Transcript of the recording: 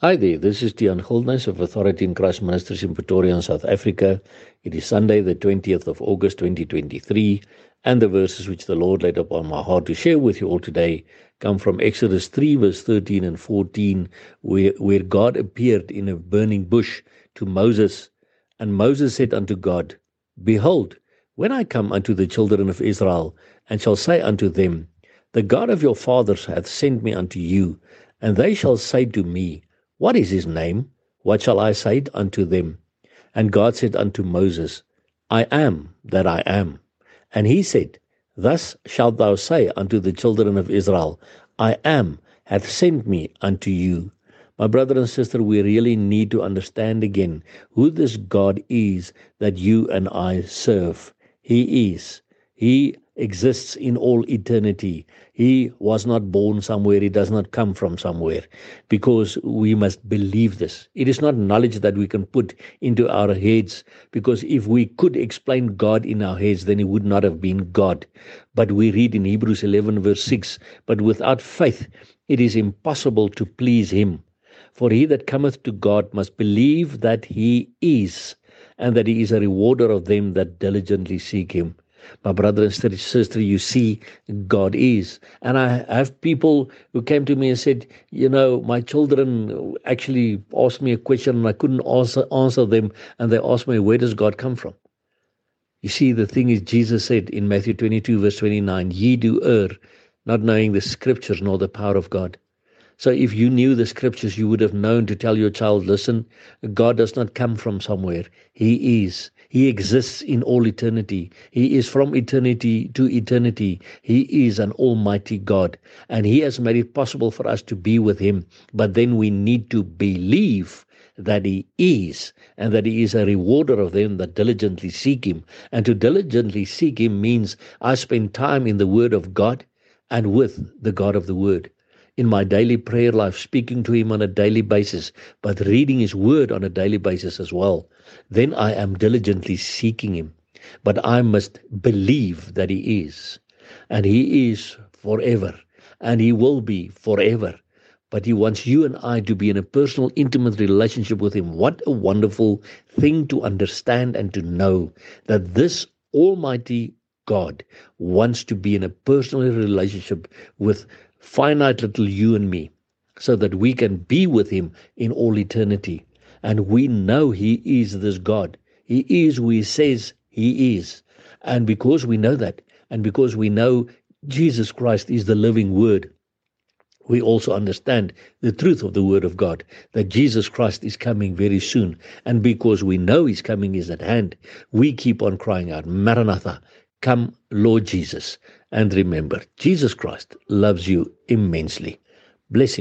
Hi there, this is Tian Goldness of Authority in Christ Ministries in Pretoria South Africa. It is Sunday, the 20th of August 2023, and the verses which the Lord laid upon my heart to share with you all today come from Exodus 3, verse 13 and 14, where, where God appeared in a burning bush to Moses. And Moses said unto God, Behold, when I come unto the children of Israel, and shall say unto them, The God of your fathers hath sent me unto you, and they shall say to me, what is his name? What shall I say unto them? And God said unto Moses, I am that I am. And he said, Thus shalt thou say unto the children of Israel, I am hath sent me unto you. My brother and sister, we really need to understand again who this God is that you and I serve. He is. He exists in all eternity. He was not born somewhere, he does not come from somewhere, because we must believe this. It is not knowledge that we can put into our heads, because if we could explain God in our heads, then he would not have been God. But we read in Hebrews 11, verse 6 But without faith, it is impossible to please him. For he that cometh to God must believe that he is, and that he is a rewarder of them that diligently seek him. My brother and sister, you see, God is. And I have people who came to me and said, you know, my children actually asked me a question and I couldn't answer, answer them. And they asked me, where does God come from? You see, the thing is, Jesus said in Matthew 22, verse 29, ye do err, not knowing the scriptures nor the power of God. So if you knew the scriptures, you would have known to tell your child, listen, God does not come from somewhere. He is. He exists in all eternity. He is from eternity to eternity. He is an almighty God. And He has made it possible for us to be with Him. But then we need to believe that He is, and that He is a rewarder of them that diligently seek Him. And to diligently seek Him means I spend time in the Word of God and with the God of the Word in my daily prayer life, speaking to Him on a daily basis, but reading His Word on a daily basis as well, then I am diligently seeking Him. But I must believe that He is, and He is forever, and He will be forever. But He wants you and I to be in a personal, intimate relationship with Him. What a wonderful thing to understand and to know that this Almighty God wants to be in a personal relationship with finite little you and me, so that we can be with Him in all eternity. And we know He is this God. He is who He says He is. And because we know that, and because we know Jesus Christ is the living Word, we also understand the truth of the Word of God, that Jesus Christ is coming very soon. And because we know His coming is at hand, we keep on crying out, Maranatha, come, Lord Jesus. And remember, Jesus Christ loves you immensely. Blessing.